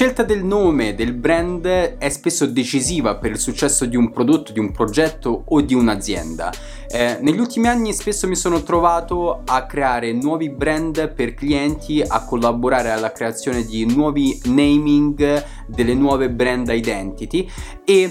scelta del nome del brand è spesso decisiva per il successo di un prodotto, di un progetto o di un'azienda. Eh, negli ultimi anni spesso mi sono trovato a creare nuovi brand per clienti, a collaborare alla creazione di nuovi naming, delle nuove brand identity e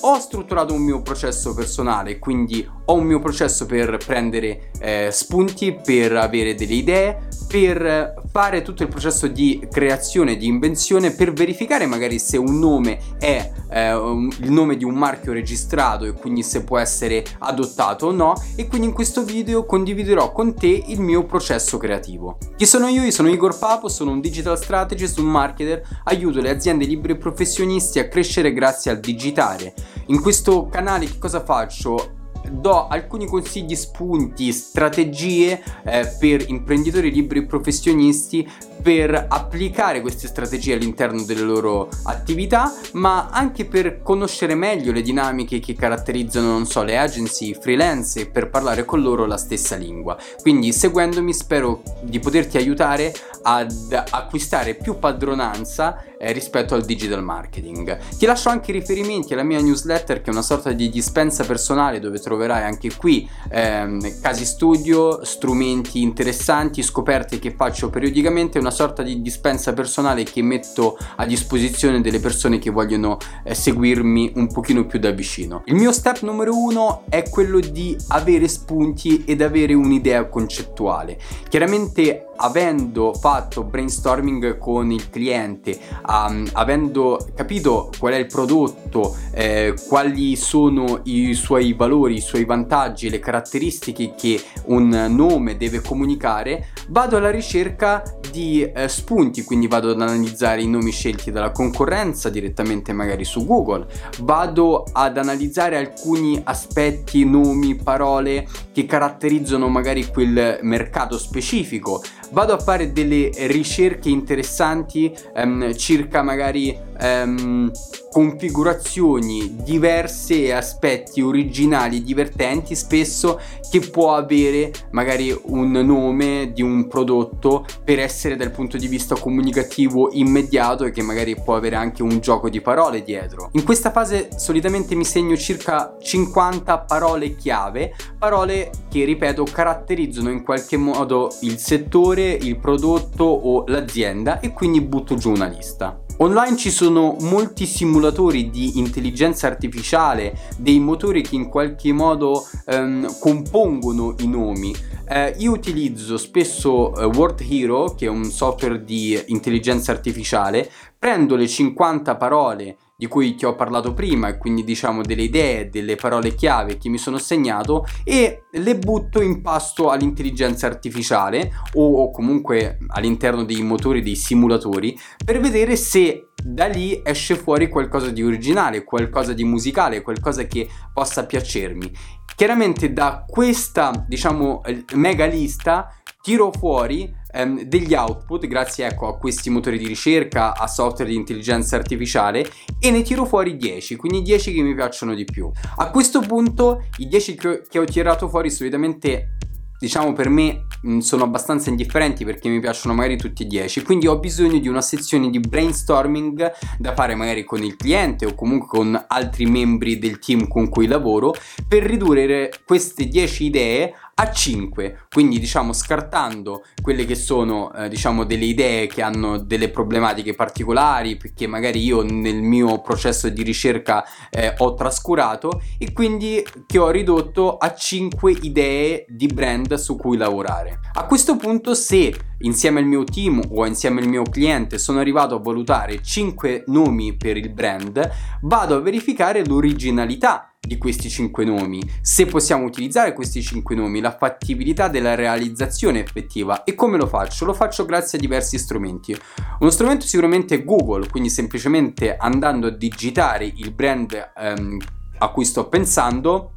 ho strutturato un mio processo personale, quindi ho un mio processo per prendere eh, spunti, per avere delle idee, per fare tutto il processo di creazione, di invenzione, per verificare magari se un nome è eh, un, il nome di un marchio registrato e quindi se può essere adottato o no. E quindi in questo video condividerò con te il mio processo creativo. Chi sono io? Io sono Igor Papo, sono un digital strategist, un marketer, aiuto le aziende liberi professionisti a crescere grazie al digitale. In questo canale che cosa faccio? Do alcuni consigli, spunti, strategie eh, per imprenditori liberi professionisti per applicare queste strategie all'interno delle loro attività, ma anche per conoscere meglio le dinamiche che caratterizzano, non so, le agency, freelance e per parlare con loro la stessa lingua. Quindi seguendomi spero di poterti aiutare ad acquistare più padronanza eh, rispetto al digital marketing. Ti lascio anche i riferimenti alla mia newsletter che è una sorta di dispensa personale dove troverai anche qui ehm, casi studio, strumenti interessanti, scoperte che faccio periodicamente, una sorta di dispensa personale che metto a disposizione delle persone che vogliono eh, seguirmi un pochino più da vicino. Il mio step numero uno è quello di avere spunti ed avere un'idea concettuale. Chiaramente avendo fatto brainstorming con il cliente, um, avendo capito qual è il prodotto, eh, quali sono i suoi valori, i suoi vantaggi, le caratteristiche che un nome deve comunicare, vado alla ricerca di eh, spunti, quindi vado ad analizzare i nomi scelti dalla concorrenza direttamente magari su Google, vado ad analizzare alcuni aspetti, nomi, parole che caratterizzano magari quel mercato specifico, vado a fare delle ricerche interessanti ehm, circa magari ehm, configurazioni diverse e aspetti originali divertenti spesso che può avere magari un nome di un prodotto per essere dal punto di vista comunicativo immediato e che magari può avere anche un gioco di parole dietro. In questa fase solitamente mi segno circa 50 parole chiave, parole che ripeto caratterizzano in qualche modo il settore, il prodotto o l'azienda e quindi butto giù una lista. Online ci sono molti simulatori di intelligenza artificiale, dei motori che in qualche modo ehm, compongono i nomi. Eh, io utilizzo spesso eh, Word Hero, che è un software di intelligenza artificiale, prendo le 50 parole di cui ti ho parlato prima e quindi diciamo delle idee, delle parole chiave che mi sono segnato e le butto in pasto all'intelligenza artificiale o, o comunque all'interno dei motori dei simulatori per vedere se da lì esce fuori qualcosa di originale, qualcosa di musicale, qualcosa che possa piacermi. Chiaramente da questa, diciamo, mega lista tiro fuori ehm, degli output grazie ecco, a questi motori di ricerca, a software di intelligenza artificiale e ne tiro fuori 10, quindi 10 che mi piacciono di più. A questo punto i 10 che ho, tirato fuori solitamente diciamo per me mm, sono abbastanza indifferenti perché mi piacciono magari tutti e 10 quindi ho bisogno di una sezione di brainstorming da fare magari con il cliente o comunque con altri membri del team con cui lavoro per ridurre queste 10 idee a 5, quindi diciamo scartando quelle che sono eh, diciamo delle idee che hanno delle problematiche particolari perché magari io nel mio processo di ricerca eh, ho trascurato e quindi che ho ridotto a 5 idee di brand su cui lavorare. A questo punto se insieme al mio team o insieme al mio cliente sono arrivato a valutare 5 nomi per il brand, vado a verificare l'originalità di questi 5 nomi, se possiamo utilizzare questi 5 nomi, la fattibilità della realizzazione effettiva e come lo faccio? Lo faccio grazie a diversi strumenti. Uno strumento sicuramente è Google, quindi semplicemente andando a digitare il brand ehm, a cui sto pensando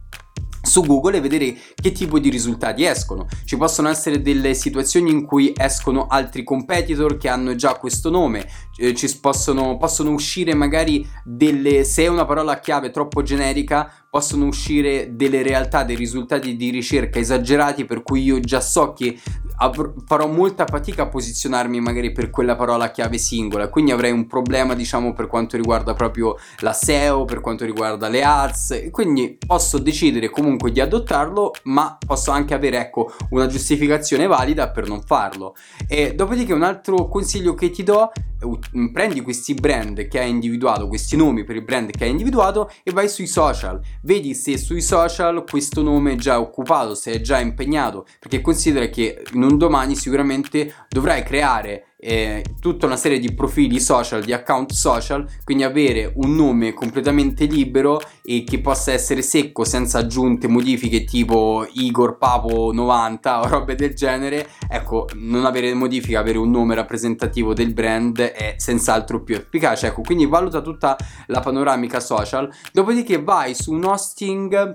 su Google e vedere che tipo di risultati escono. Ci possono essere delle situazioni in cui escono altri competitor che hanno già questo nome, eh, ci possono, possono uscire magari delle se è una parola chiave troppo generica possono uscire delle realtà, dei risultati di ricerca esagerati per cui io già so che farò molta fatica a posizionarmi magari per quella parola chiave singola, quindi avrei un problema diciamo per quanto riguarda proprio la SEO, per quanto riguarda le ads, quindi posso decidere comunque di adottarlo, ma posso anche avere ecco una giustificazione valida per non farlo. E dopodiché un altro consiglio che ti do prendi questi brand che hai individuato, questi nomi per il brand che hai individuato e vai sui social. Vedi se sui social questo nome è già occupato, se è già impegnato, perché considera che in un domani sicuramente dovrai creare eh, tutta una serie di profili social, di account social, quindi avere un nome completamente libero e che possa essere secco senza aggiunte modifiche tipo Igor Papo 90 o robe del genere, ecco, non avere modifiche, avere un nome rappresentativo del brand è senz'altro più efficace, ecco, quindi valuta tutta la panoramica social, dopodiché vai su un hosting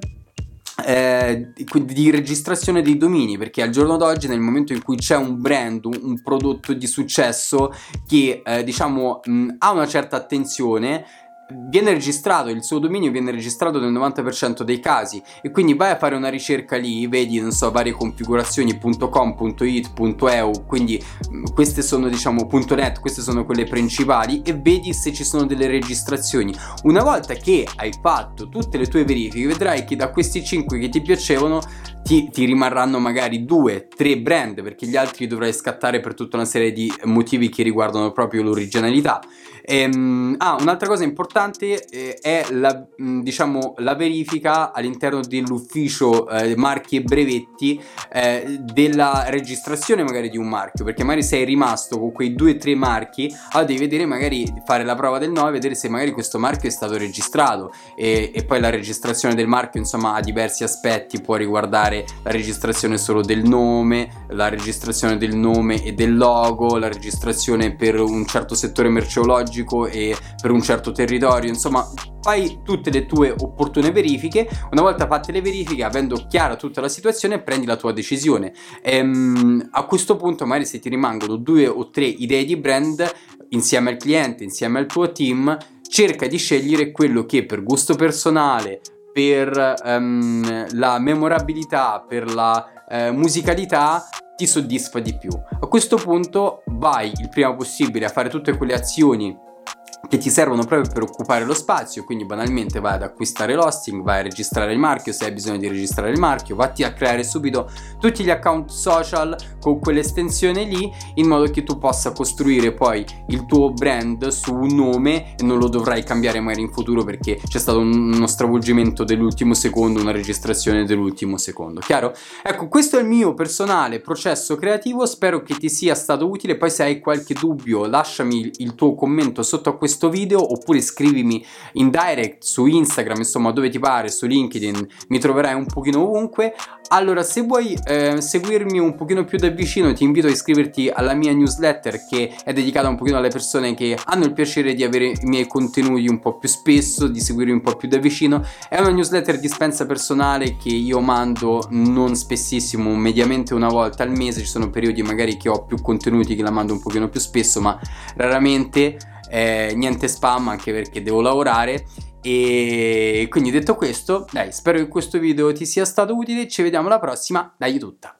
eh, di registrazione dei domini perché al giorno d'oggi nel momento in cui c'è un brand un, prodotto di successo che eh, diciamo mh, ha una certa attenzione viene registrato, il suo dominio viene registrato nel 90% dei casi e quindi vai a fare una ricerca lì, vedi, non so, varie configurazioni .com, .it, .eu, quindi mm, queste sono diciamo .net, queste sono quelle principali e vedi se ci sono delle registrazioni. Una volta che hai fatto tutte le tue verifiche vedrai che da questi 5 che ti piacevano ti, ti rimarranno magari 2, 3 brand perché gli altri dovrai scattare per tutta una serie di motivi che riguardano proprio l'originalità. Ehm, ah, un'altra cosa importante eh, è la, mh, diciamo, la verifica all'interno dell'ufficio eh, marchi e brevetti eh, della registrazione magari di un marchio, perché magari sei rimasto con quei 2-3 marchi, allora devi vedere magari fare la prova del 9 vedere se magari questo marchio è stato registrato. E, e poi la registrazione del marchio insomma ha diversi aspetti, può riguardare la registrazione solo del nome, la registrazione del nome e del logo, la registrazione per un certo settore merceologico ecologico e per un certo territorio, insomma fai tutte le tue opportune verifiche, una volta fatte le verifiche, avendo chiara tutta la situazione, prendi la tua decisione. Ehm, a questo punto magari se ti rimangono due o tre idee di brand insieme al cliente, insieme al tuo team, cerca di scegliere quello che per gusto personale, per um, la memorabilità, per la uh, musicalità ti soddisfa di più. A questo punto vai il prima possibile a fare tutte quelle azioni che ti servono proprio per occupare lo spazio, quindi banalmente vai ad acquistare l'hosting, vai a registrare il marchio se hai bisogno di registrare il marchio, vatti a creare subito tutti gli account social con quell'estensione lì in modo che tu possa costruire poi il tuo brand su un nome e non lo dovrai cambiare magari in futuro perché c'è stato uno stravolgimento dell'ultimo secondo, una registrazione dell'ultimo secondo, chiaro? Ecco, questo è il mio personale processo creativo, spero che ti sia stato utile, poi se hai qualche dubbio lasciami il tuo commento sotto a questo questo video oppure scrivimi in direct su Instagram, insomma dove ti pare, su LinkedIn, mi troverai un pochino ovunque. Allora se vuoi eh, seguirmi un pochino più da vicino ti invito a iscriverti alla mia newsletter che è dedicata un pochino alle persone che hanno il piacere di avere i miei contenuti un po' più spesso, di seguirmi un po' più da vicino. È una newsletter dispensa personale che io mando non spessissimo, mediamente una volta al mese, ci sono periodi magari che ho più contenuti che la mando un pochino più spesso, ma raramente eh, niente spam anche perché devo lavorare. E quindi detto questo dai spero che questo video ti sia stato utile. Ci vediamo alla prossima. Dai tutta